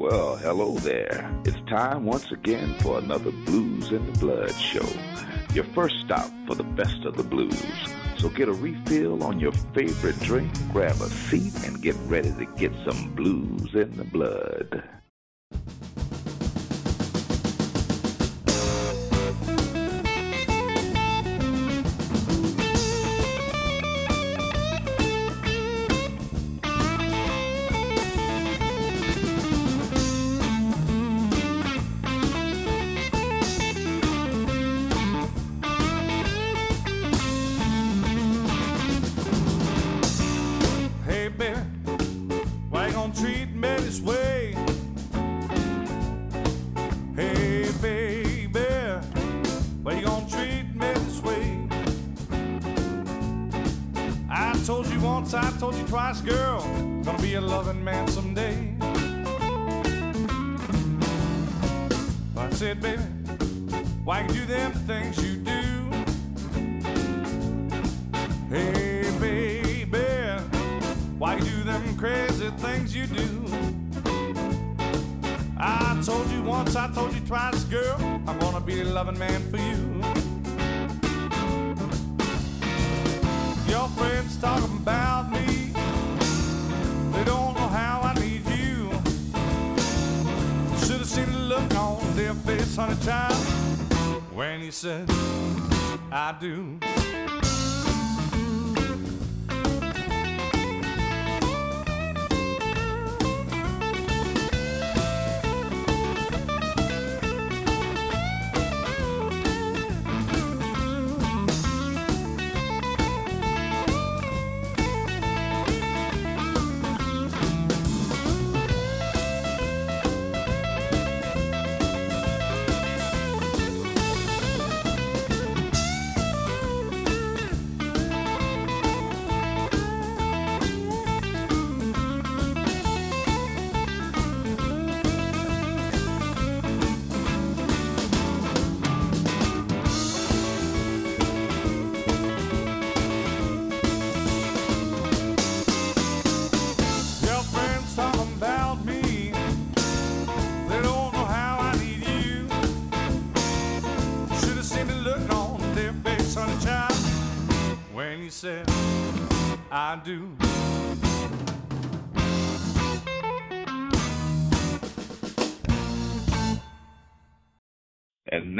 Well, hello there. It's time once again for another Blues in the Blood show. Your first stop for the best of the blues. So get a refill on your favorite drink, grab a seat, and get ready to get some blues in the blood. Said,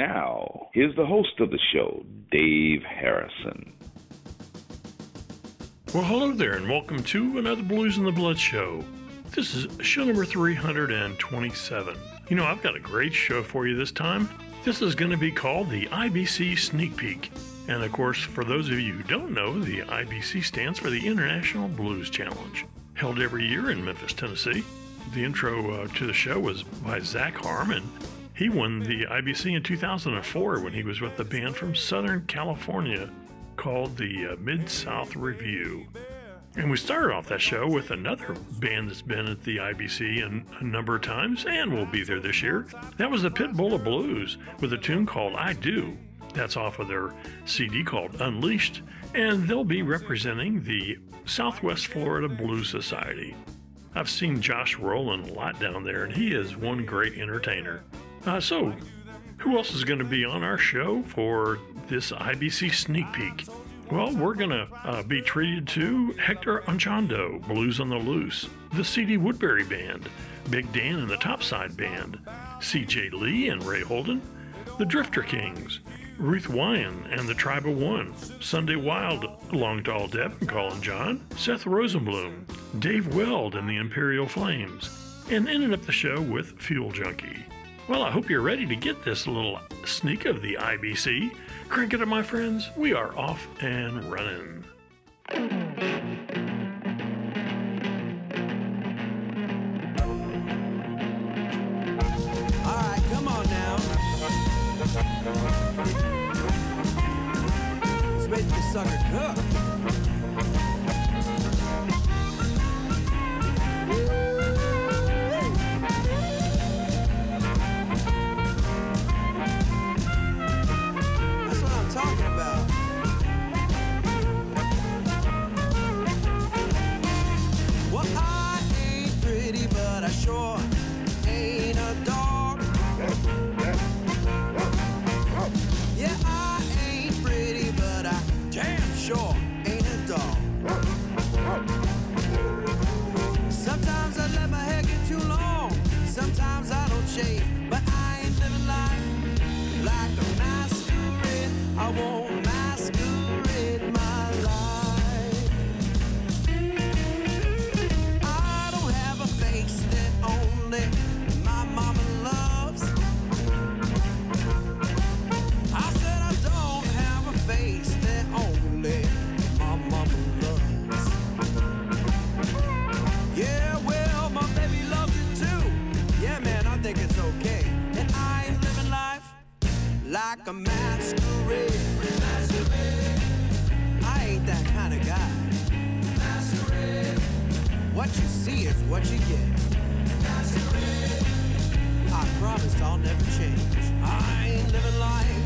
now, here's the host of the show, Dave Harrison. Well, hello there, and welcome to another Blues in the Blood show. This is show number 327. You know, I've got a great show for you this time. This is going to be called the IBC Sneak Peek. And of course, for those of you who don't know, the IBC stands for the International Blues Challenge, held every year in Memphis, Tennessee. The intro uh, to the show was by Zac Harmon. He won the IBC in 2004 when he was with a band from Southern California called the uh, Mid South Revue. And we started off that show with another band that's been at the IBC an- a number of times and will be there this year. That was the Pitbull of Blues with a tune called I Do. That's off of their CD called Unleashed, and they'll be representing the Southwest Florida Blues Society. I've seen Josh Rowland a lot down there, and he is one great entertainer. Uh, so, who else is going to be on our show for this IBC sneak peek? Well, we're going to uh, be treated to Hector Anchondo, Blues on the Loose, the C.D. Woodbury Band, Big Dan and the Topside Band, C.J. Lee and Ray Holden, the Drifter Kings, Ruth Wyand and the Tribe of One, Sunday Wilde, Long Tall Deb and Colin John, Seth Rosenbloom, Dave Weld and the Imperial Flames, and ended up the show with Fuel Junkie. Well, I hope you're ready to get this little sneak of the IBC. Crank it up, my friends. We are off and running. All right, come on now. Let's make sucker cook. Well, I a masquerade. I ain't that kind of guy. What you see is what you get. I promise I'll never change. I ain't living life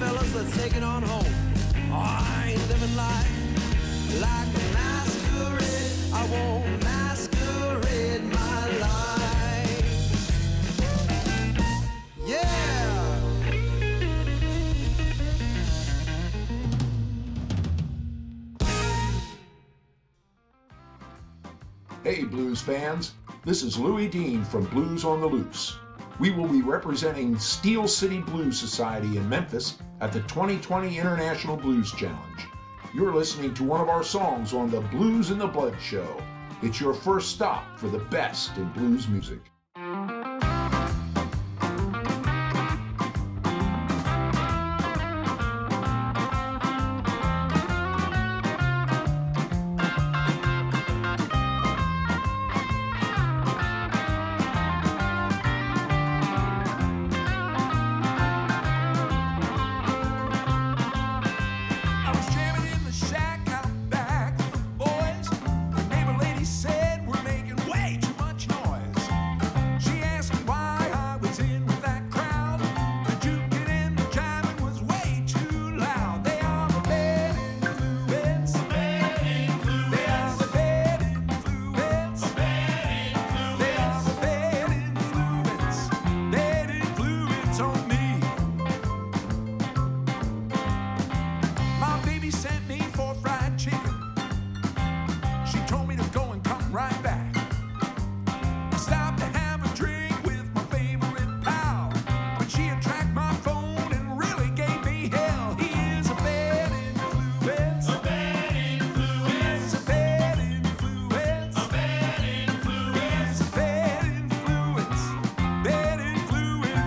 fellas, let's take it on home. Oh, I ain't living life like a masquerade. I won't masquerade my life. Yeah. Hey, blues fans. This is Louis Dean from Blues on the Loose. We will be representing Steel City Blues Society in Memphis at the 2020 International Blues Challenge. You're listening to one of our songs on the Blues in the Blood show. It's your first stop for the best in blues music.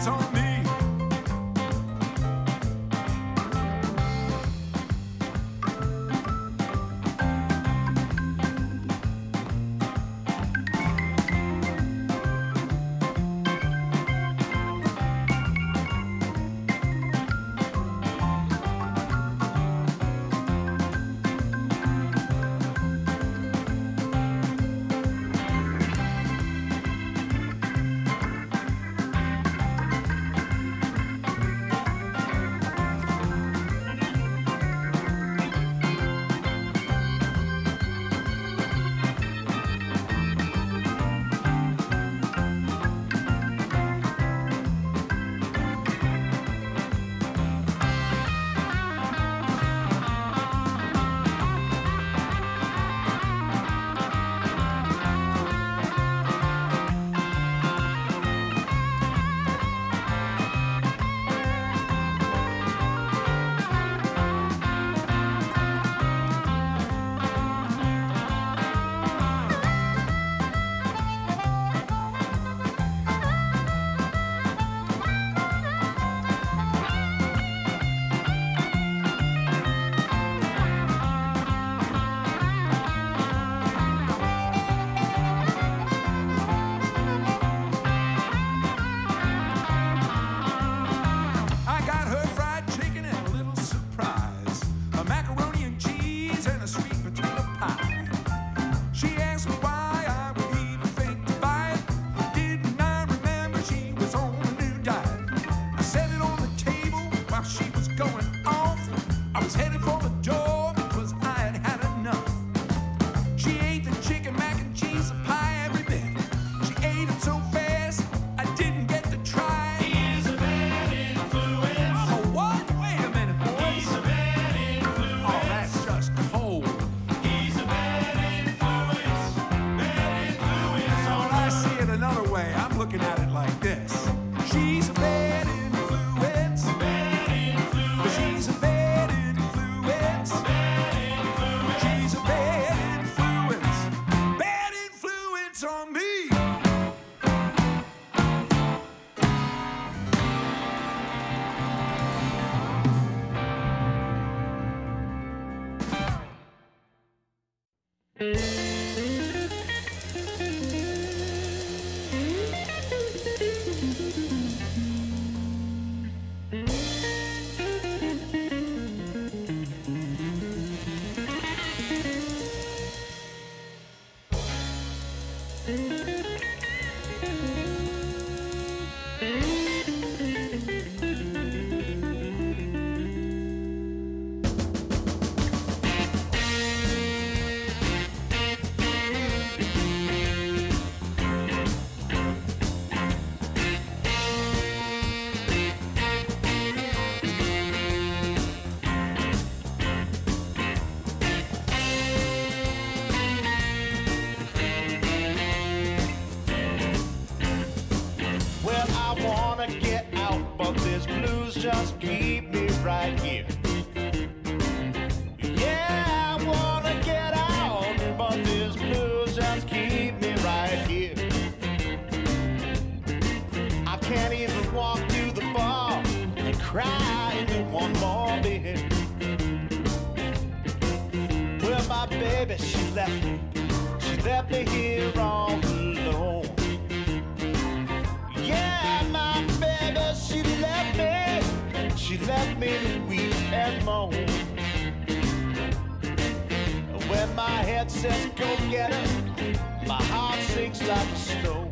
on me. head says, go get it. My heart sinks like a stone.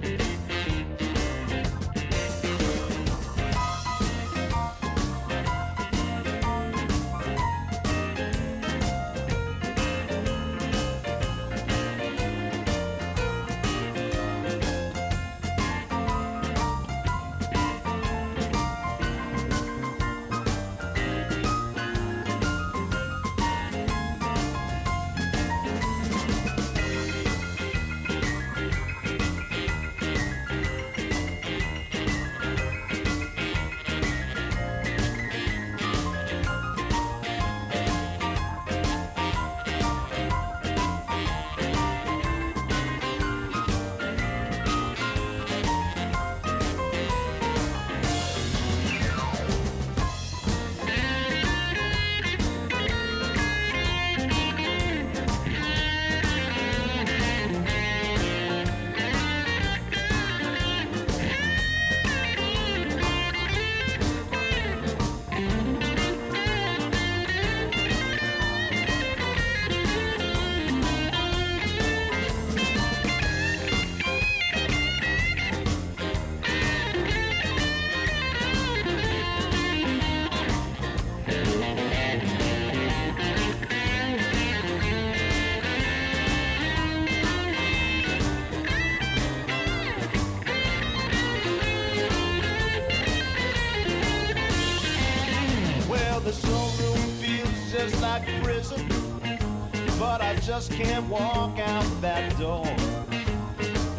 that door.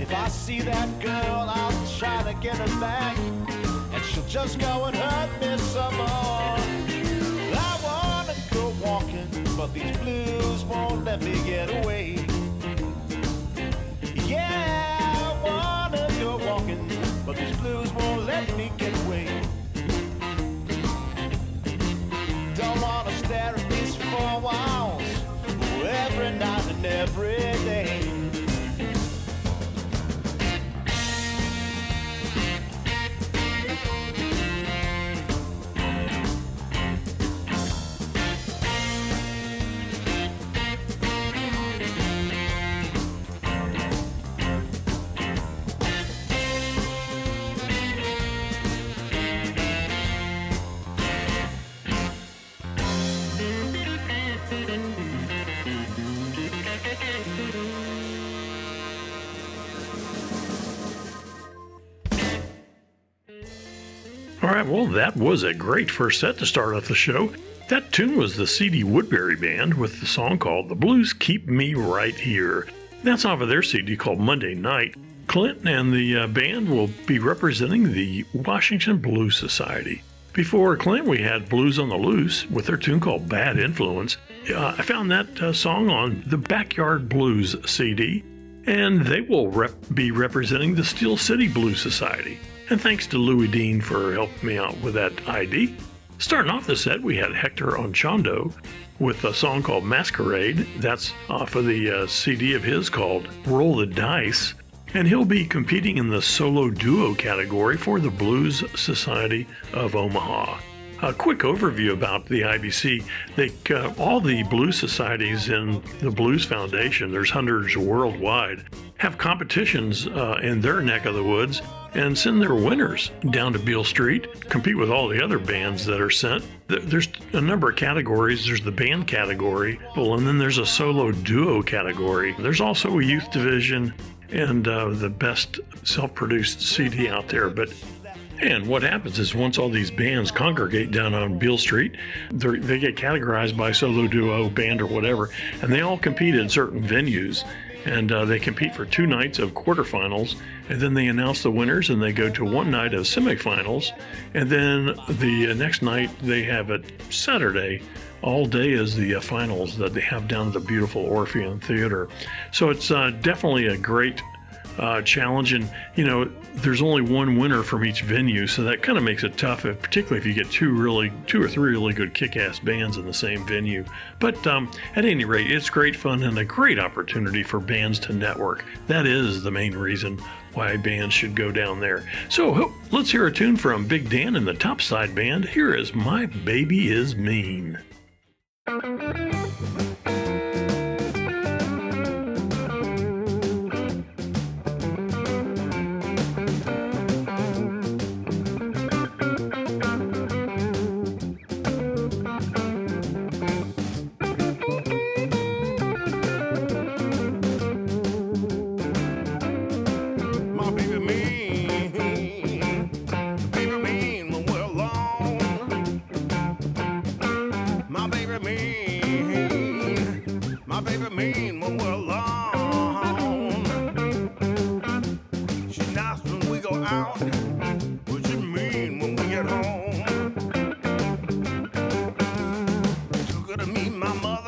If I see that girl, I'll try to get her back, and she'll just go and hurt me some more. I wanna go walking, but these blues won't let me get away. Yeah, I wanna go walking, but these blues won't let me get away. Don't wanna stare at this for a while every day. Right, well, that was a great first set to start off the show. That tune was the C.D. Woodbury Band with the song called The Blues Keep Me Right Here. That's off of their CD called Monday Night. Clint and the uh, band will be representing the Washington Blues Society. Before Clint, we had Blues on the Loose with their tune called Bad Influence. Uh, I found that uh, song on the Backyard Blues CD, and they will rep- be representing the Steel City Blues Society. And thanks to Louis Dean for helping me out with that ID. Starting off the set, we had Hector Anchondo with a song called Masquerade. That's off of the uh, CD of his called Roll the Dice. And he'll be competing in the solo duo category for the Blues Society of Omaha. A quick overview about the IBC. They, uh, all the blues societies in the Blues Foundation, there's hundreds worldwide, have competitions uh, in their neck of the woods and send their winners down to Beale Street, compete with all the other bands that are sent. There's a number of categories. There's the band category, well, and then there's a solo duo category. There's also a youth division and uh, the best self-produced CD out there. But and what happens is once all these bands congregate down on Beale Street, they get categorized by solo, duo, band, or whatever, and they all compete in certain venues. And uh, they compete for two nights of quarterfinals, and then they announce the winners, and they go to one night of semifinals, and then the next night they have it Saturday all day is the uh, finals that they have down at the beautiful Orpheum Theater. So it's uh, definitely a great uh, challenge. And, you know, there's only one winner from each venue. So that kind of makes it tough, if, particularly if you get two really, two or three really good kick ass bands in the same venue. But um, at any rate, it's great fun and a great opportunity for bands to network. That is the main reason why bands should go down there. So let's hear a tune from Big Dan and the Topside Band. Here is My Baby Is Mean.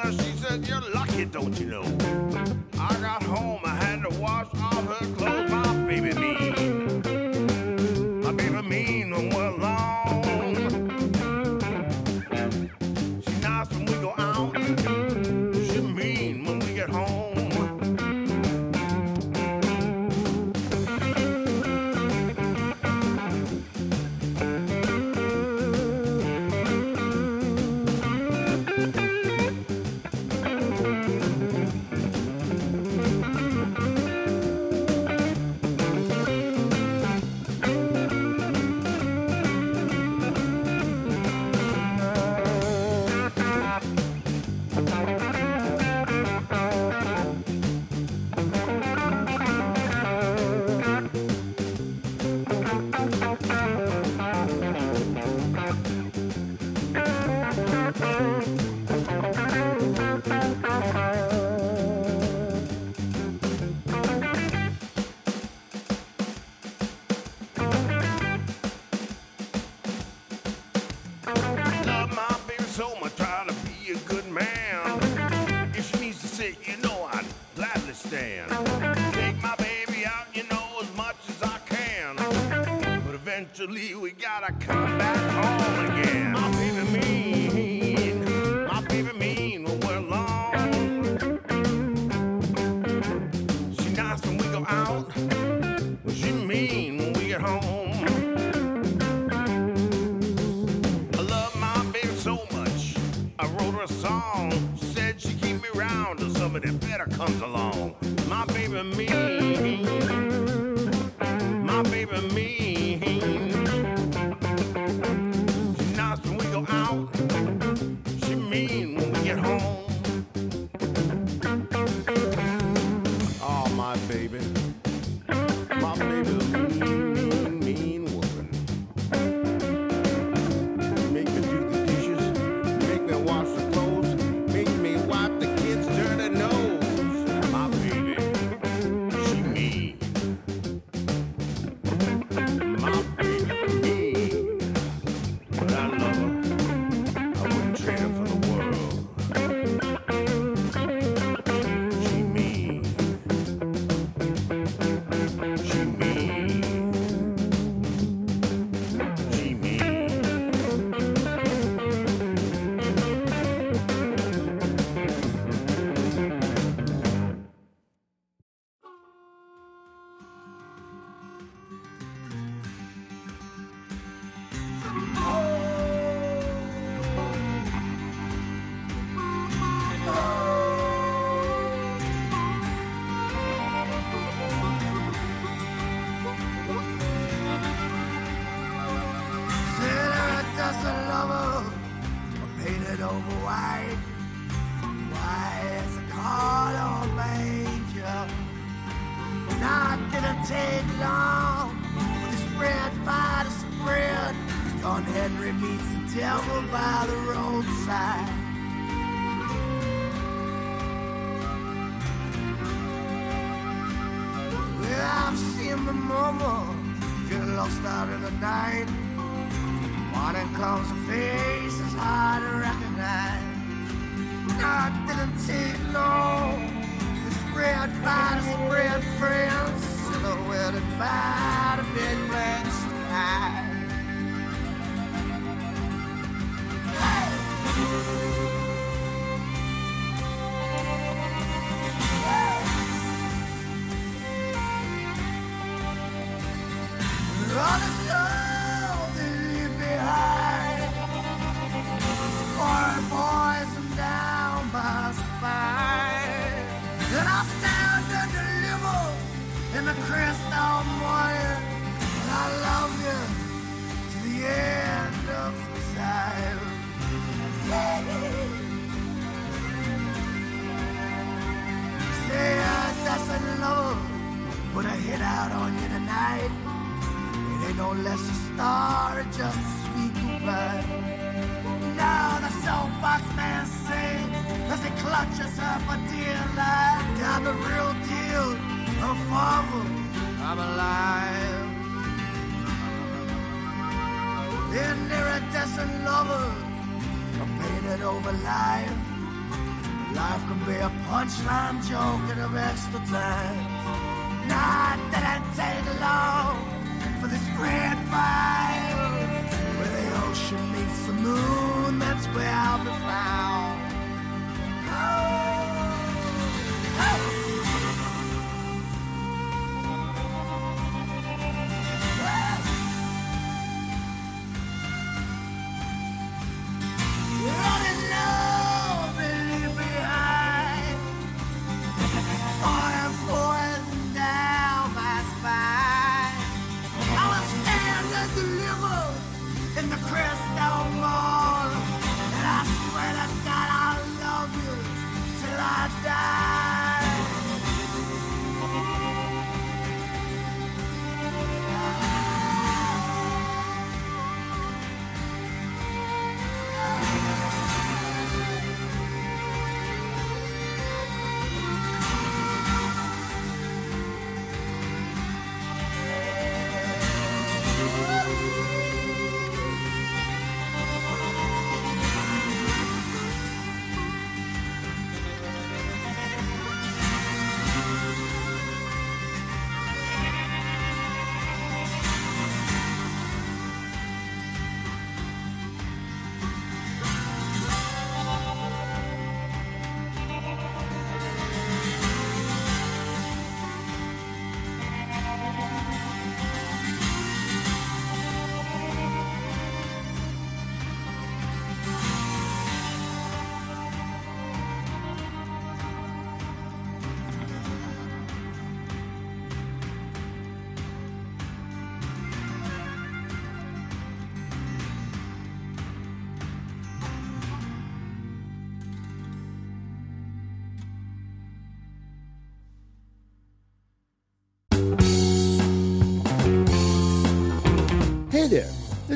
her, she said, You're lucky, don't you know? mean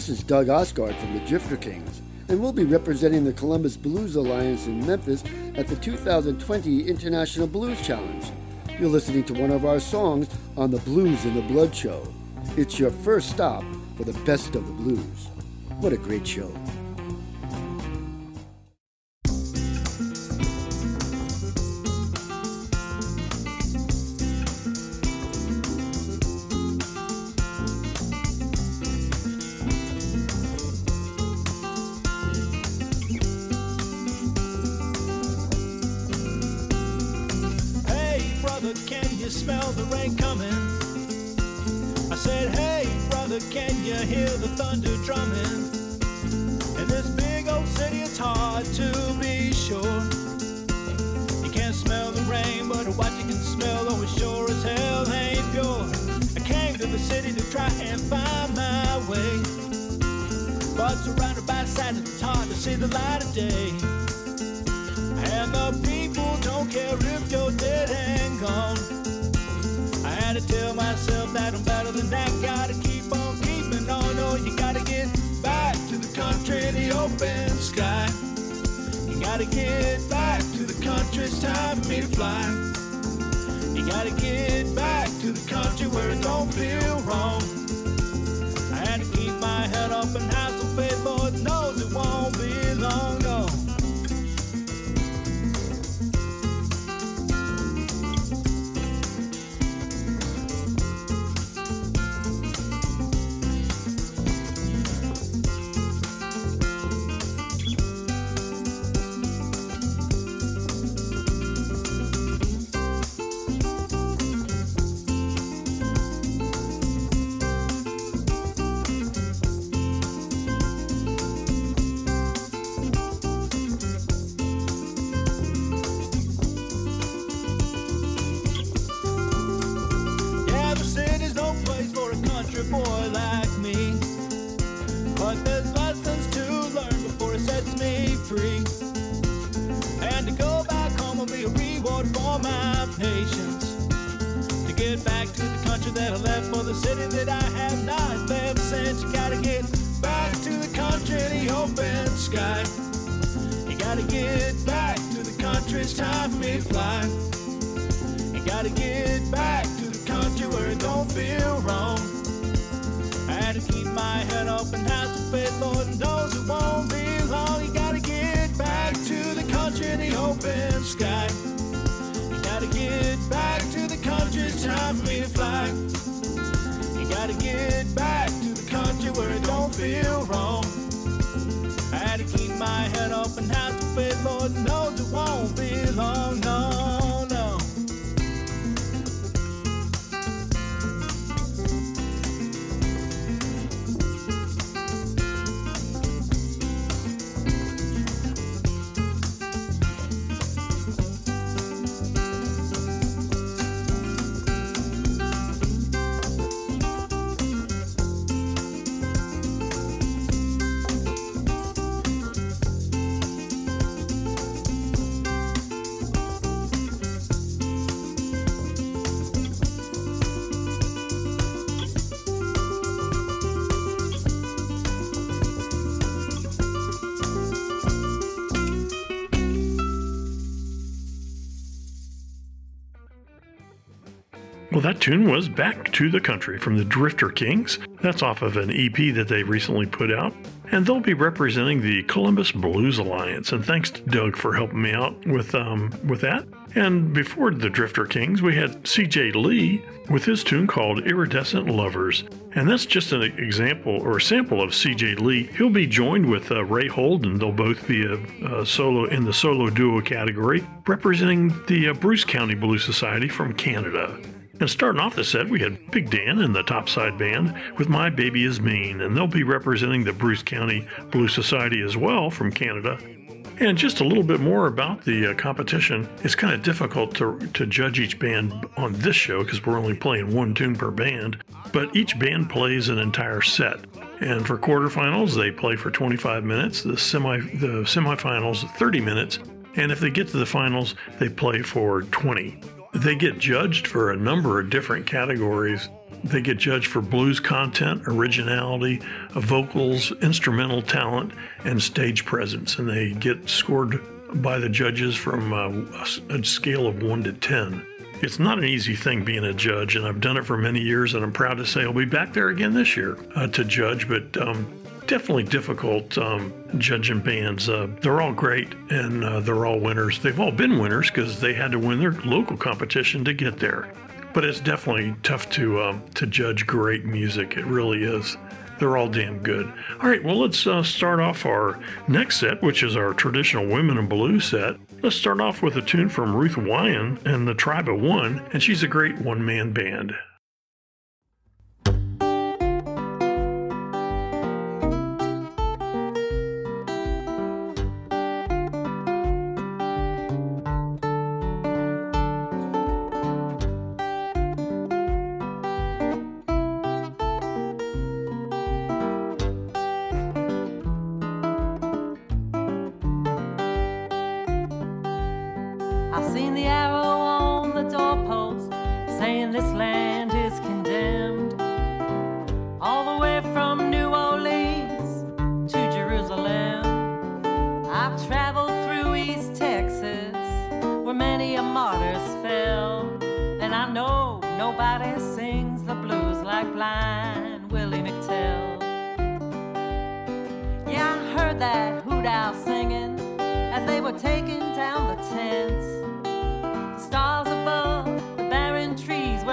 this is Doug Osgard from the Drifter Kings, and we'll be representing the Columbus Blues Alliance in Memphis at the 2020 International Blues Challenge. You're listening to one of our songs on the Blues in the Blood show. It's your first stop for the best of the blues. What a great show! Hear the thunder drumming? In this big old city, it's hard to be sure. You can't smell the rain, but what you can smell, though, it sure as hell ain't pure. I came to the city to try and find my way. But surrounded by sadness, it's hard to see the light of day. And the people don't care if you're dead and gone. I had to tell myself that I'm better than that. Gotta on. No, you gotta get back to the country, the open sky. You gotta get back to the country. It's time for me to fly. You gotta get back to the country where it don't feel wrong. I had to keep my head up and some faith, Lord knows it won't be long, Lord knows it won't be long, no, tune was Back to the Country from the Drifter Kings. That's off of an EP that they recently put out. And they'll be representing the Columbus Blues Alliance. And thanks to Doug for helping me out with um, with that. And before the Drifter Kings, we had CJ Lee with his tune called Iridescent Lovers. And that's just an example or a sample of CJ Lee. He'll be joined with uh, Ray Holden. They'll both be a, a solo in the solo duo category, representing the uh, Bruce County Blues Society from Canada. And starting off the set, we had Big Dan and the Topside Band with My Baby Is Mean, and they'll be representing the Bruce County Blues Society as well from Canada. And just a little bit more about the uh, competition. It's kind of difficult to, to judge each band on this show because we're only playing one tune per band, but each band plays an entire set. And for quarterfinals, they play for 25 minutes. The semi the semifinals 30 minutes, and if they get to the finals, they play for 20. They get judged for a number of different categories. They get judged for blues content, originality, uh, vocals, instrumental talent, and stage presence. And they get scored by the judges from a, a a scale of 1 to 10. It's not an easy thing being a judge, and I've done it for many years, and I'm proud to say I'll be back there again this year uh, to judge. But um, definitely difficult um, judging bands. Uh, they're all great and uh, they're all winners. They've all been winners because they had to win their local competition to get there. But it's definitely tough to um, to judge great music. It really is. They're all damn good. All right, well, let's uh, start off our next set, which is our traditional Women in Blue set. Let's start off with a tune from Ruth Wyand and the Tribe of One, and she's a great one man band.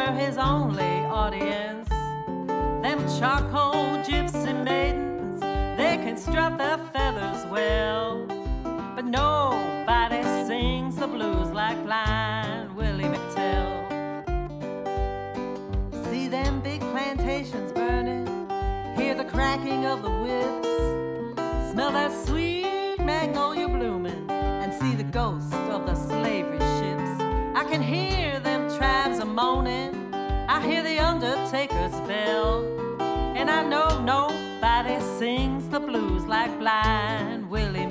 they're his only audience. Them charcoal gypsy maidens, they can strut their feathers well. But nobody sings the blues like blind Willie McTell. See them big plantations burning, hear the cracking of the whips, smell that sweet magnolia blooming, and see the ghost of the slavery ships. I can hear undertaker's bell. And I know nobody sings the blues like blind Willie.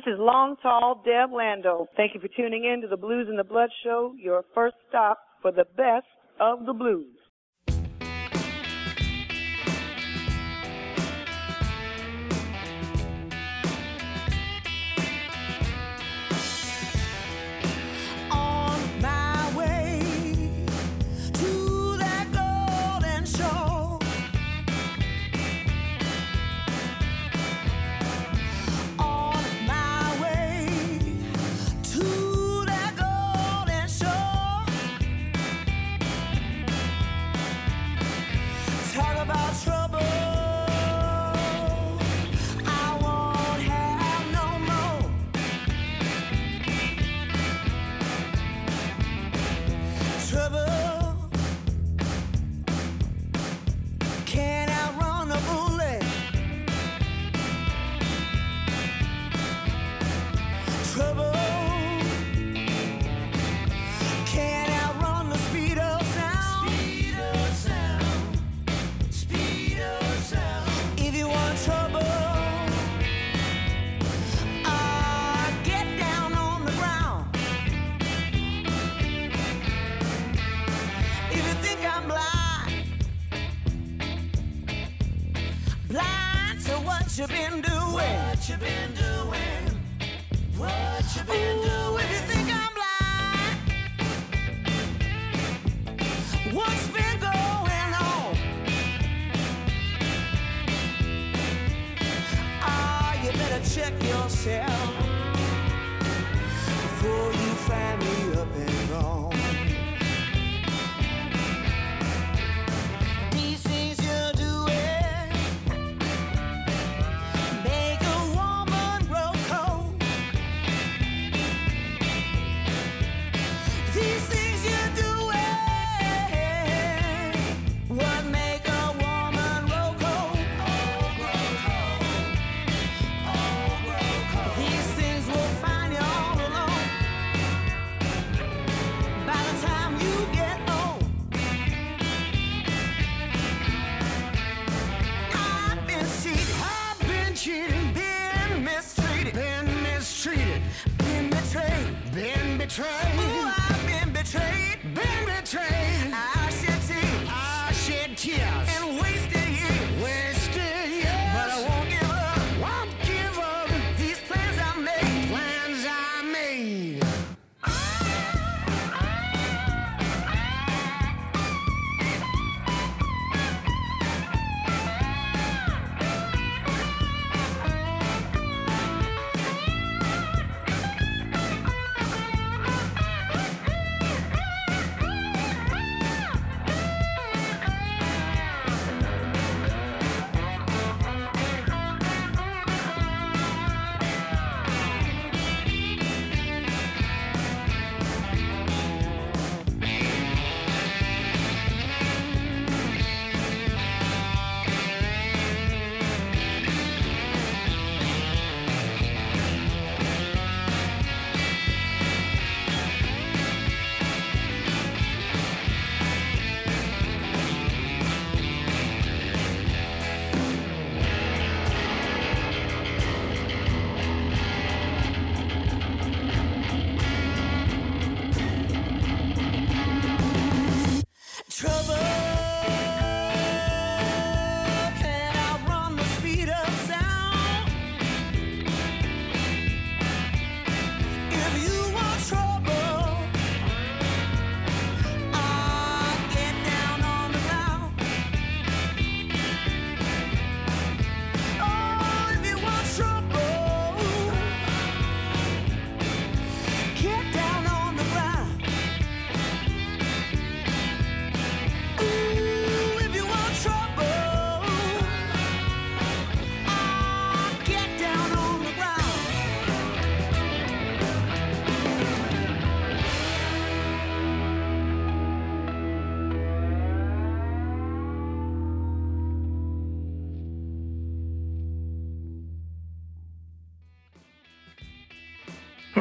This is Long Tall Deb Lando. Thank you for tuning in to the Blues in the Blood Show, your first stop for the best of the blues. check yourself before you find me up and wrong.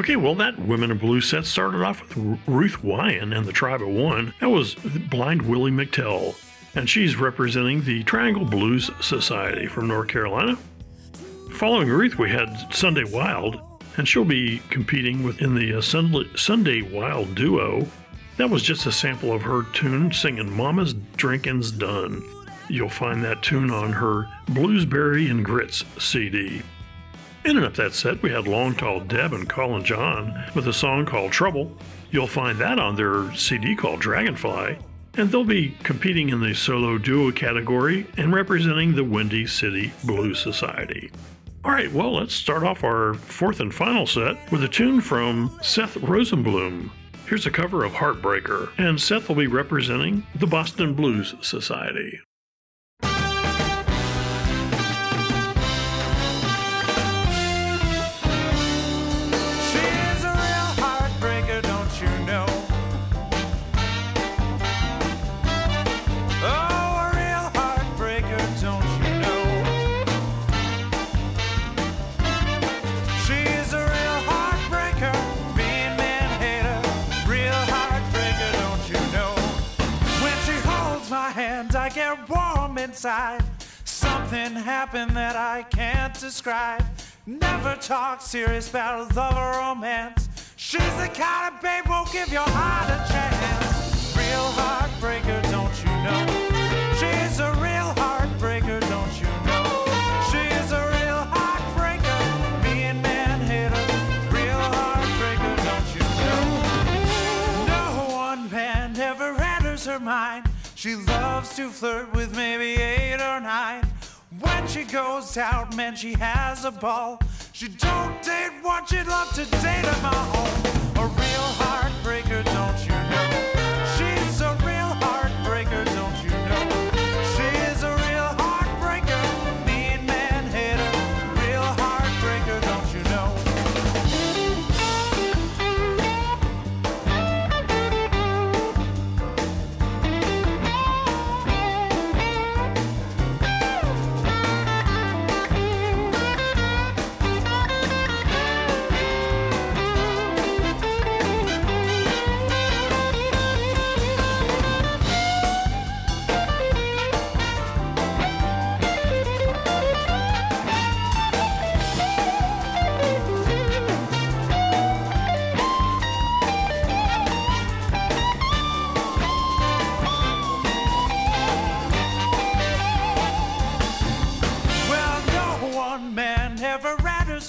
Okay, well, that Women in Blue set started off with Ruth Wyand and the Tribe of One. That was Blind Willie McTell, and she's representing the Triangle Blues Society from North Carolina. Following Ruth, we had Sunday Wilde, and she'll be competing within the uh, Sunday, Sunday Wilde duo. That was just a sample of her tune singing Mama's Drinkin's Done. You'll find that tune on her Bluesberry and Grits CD. Ending up that set, we had Long Tall Deb and Colin John with a song called Trouble. You'll find that on their CD called Dragonfly, and they'll be competing in the solo duo category and representing the Windy City Blues Society. All right, well, let's start off our fourth and final set with a tune from Seth Rosenbloom. Here's a cover of Heartbreaker, and Seth will be representing the Boston Blues Society. Inside. Something happened that I can't describe. Never talk serious about love or romance. She's the kind of babe won't give your heart a chance. Real heartbreaker, don't you know? She's a real heartbreaker, don't you know? She's a real heartbreaker, mean man hater. Real heartbreaker, don't you know? No one man ever enters her mind. She loves to flirt with maybe eight or nine. When she goes out, man, she has a ball. She don't date what she'd love to date them all. A real heartbreaker, don't you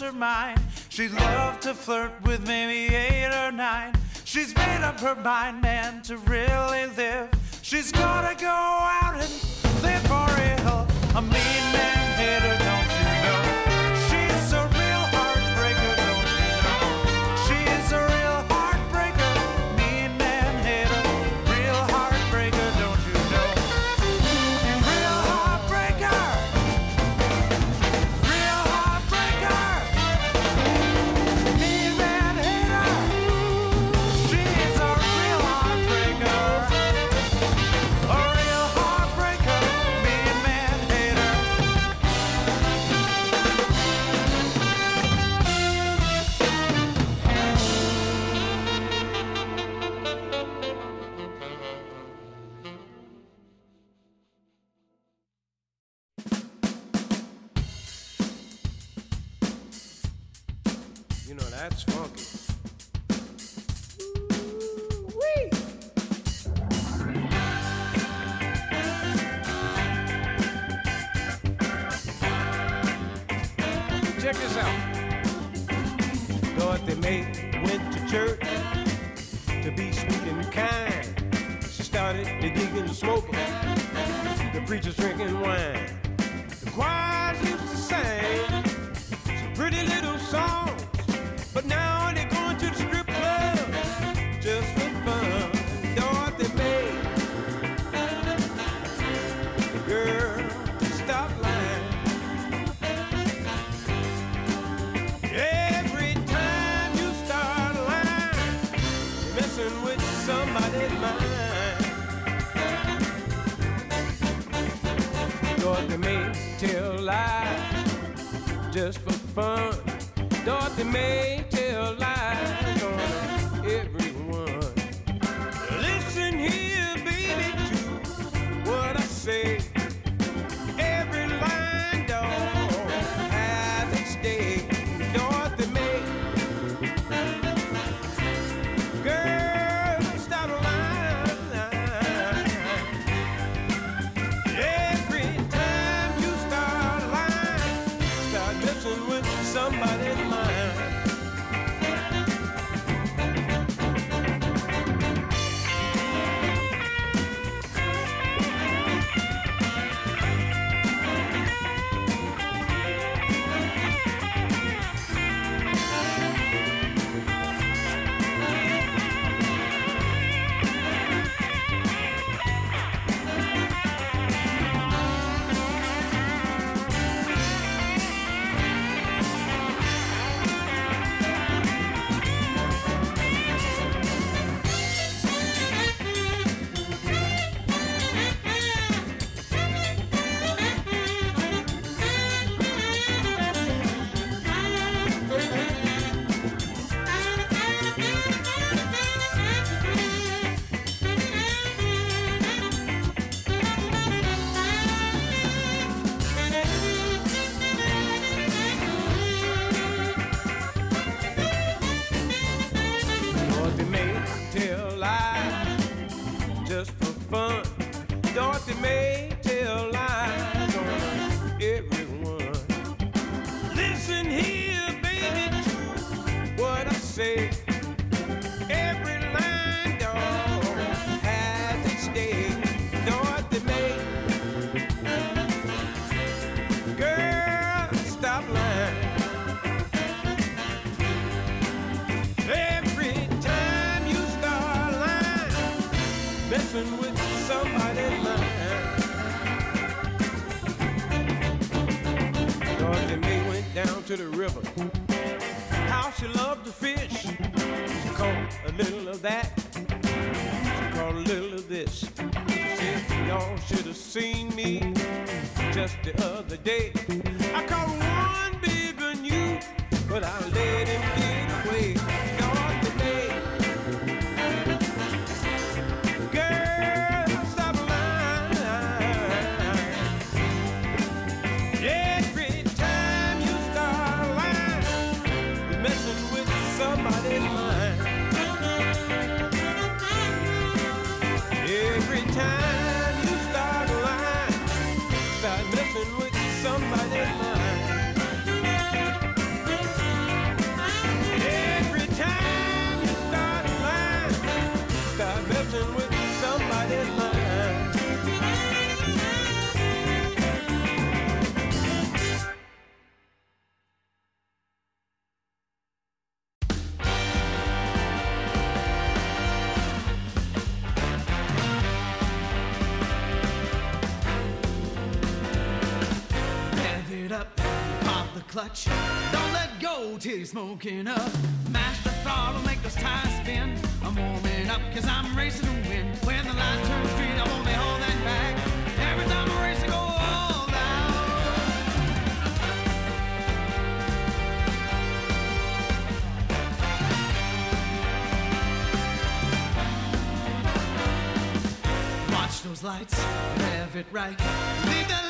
her mind. She'd love to flirt with maybe eight or nine. She's made up her mind, man, to really live. She's gonna go out and with somebody's mind. Dorothy Mae tell lies just for fun. Dorothy Mae tell lies to the river. How she loved to fish. She caught a little of that. She caught a little of this. She said, Y'all should have seen me just the other day. I caught one bigger than you, but I let him get till you're smoking up. Mash the throttle, make those tires spin. I'm warming up cause I'm racing to win. When the light turns green, I won't be holding back. Every time I race, I go all out. Watch those lights, rev it right. Leave the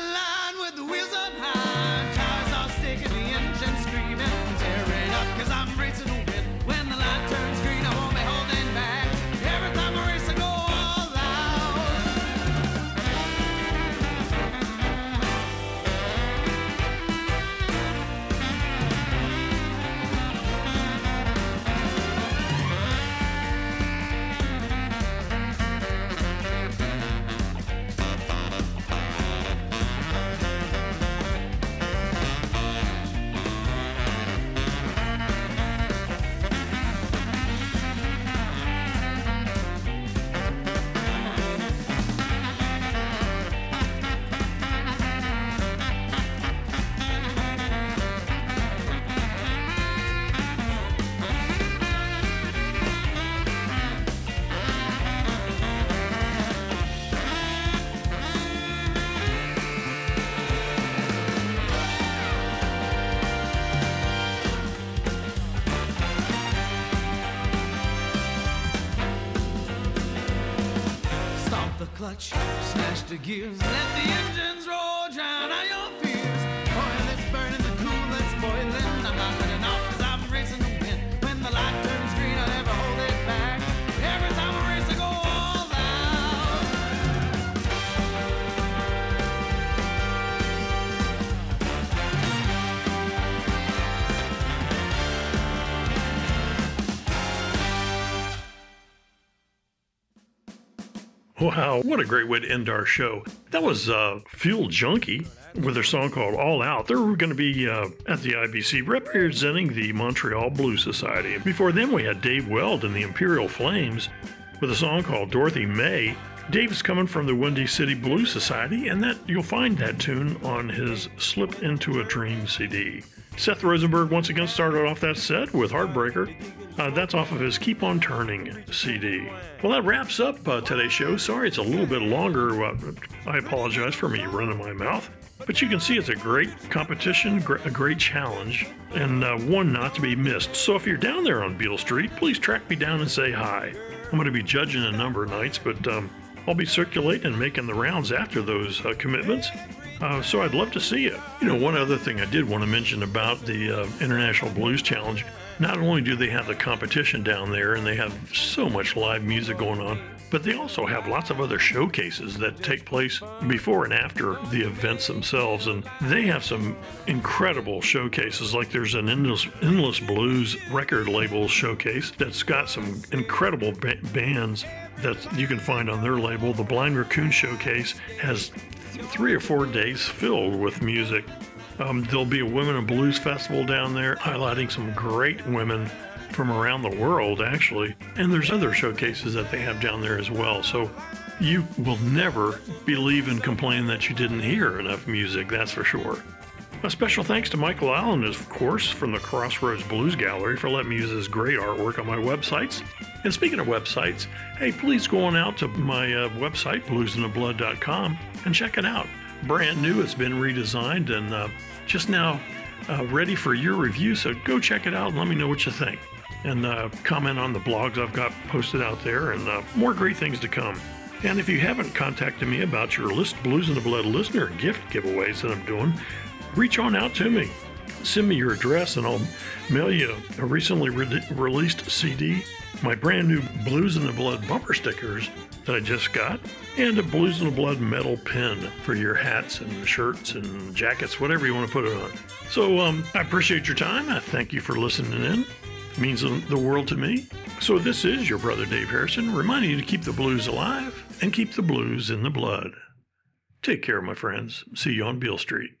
the gears, let the Wow, what a great way to end our show. That was uh, Fuel Junkie with their song called All Out. They're going to be uh, at the IBC representing the Montreal Blues Society. Before them, we had Dave Weld and the Imperial Flames with a song called Dorothy Mae. Dave's coming from the Windy City Blues Society, and that you'll find that tune on his Slip Into a Dream CD. Seth Rosenberg once again started off that set with Heartbreaker. Uh, that's off of his Keep On Turning CD. Well, that wraps up uh, today's show. Sorry it's a little bit longer. Uh, I apologize for me running my mouth. But you can see it's a great competition, gr- a great challenge, and uh, one not to be missed. So if you're down there on Beale Street, please track me down and say hi. I'm going to be judging a number of nights, but um, I'll be circulating and making the rounds after those uh, commitments. Uh, so I'd love to see you. You know, one other thing I did want to mention about the uh, International Blues Challenge. Not only do they have the competition down there and they have so much live music going on, But they also have lots of other showcases that take place before and after the events themselves. And they have some incredible showcases. Like there's an Endless, Endless Blues record label showcase that's got some incredible ba- bands that you can find on their label. The Blind Raccoon Showcase has three or four days filled with music. Um, there'll be a Women in Blues Festival down there, highlighting some great women from around the world, actually. And there's other showcases that they have down there as well. So you will never believe and complain that you didn't hear enough music, that's for sure. A special thanks to Michael Allen, of course, from the Crossroads Blues Gallery for letting me use his great artwork on my websites. And speaking of websites, hey, please go on out to my uh, website, bluzndablood.com, and check it out. Brand new, it's been redesigned and uh, just now uh, ready for your review. So go check it out and let me know what you think. And uh, comment on the blogs I've got posted out there, and uh, more great things to come. And if you haven't contacted me about your list Blues in the Blood listener gift giveaways that I'm doing, reach on out to me. Send me your address and I'll mail you a recently re- released CD, my brand new Blues in the Blood bumper stickers that I just got, and a Blues in the Blood metal pin for your hats and shirts and jackets, whatever you want to put it on. So um, I appreciate your time. I thank you for listening in. It means the world to me. So this is your brother Dave Harrison, reminding you to keep the blues alive and keep the blues in the blood. Take care, my friends. See you on Beale Street.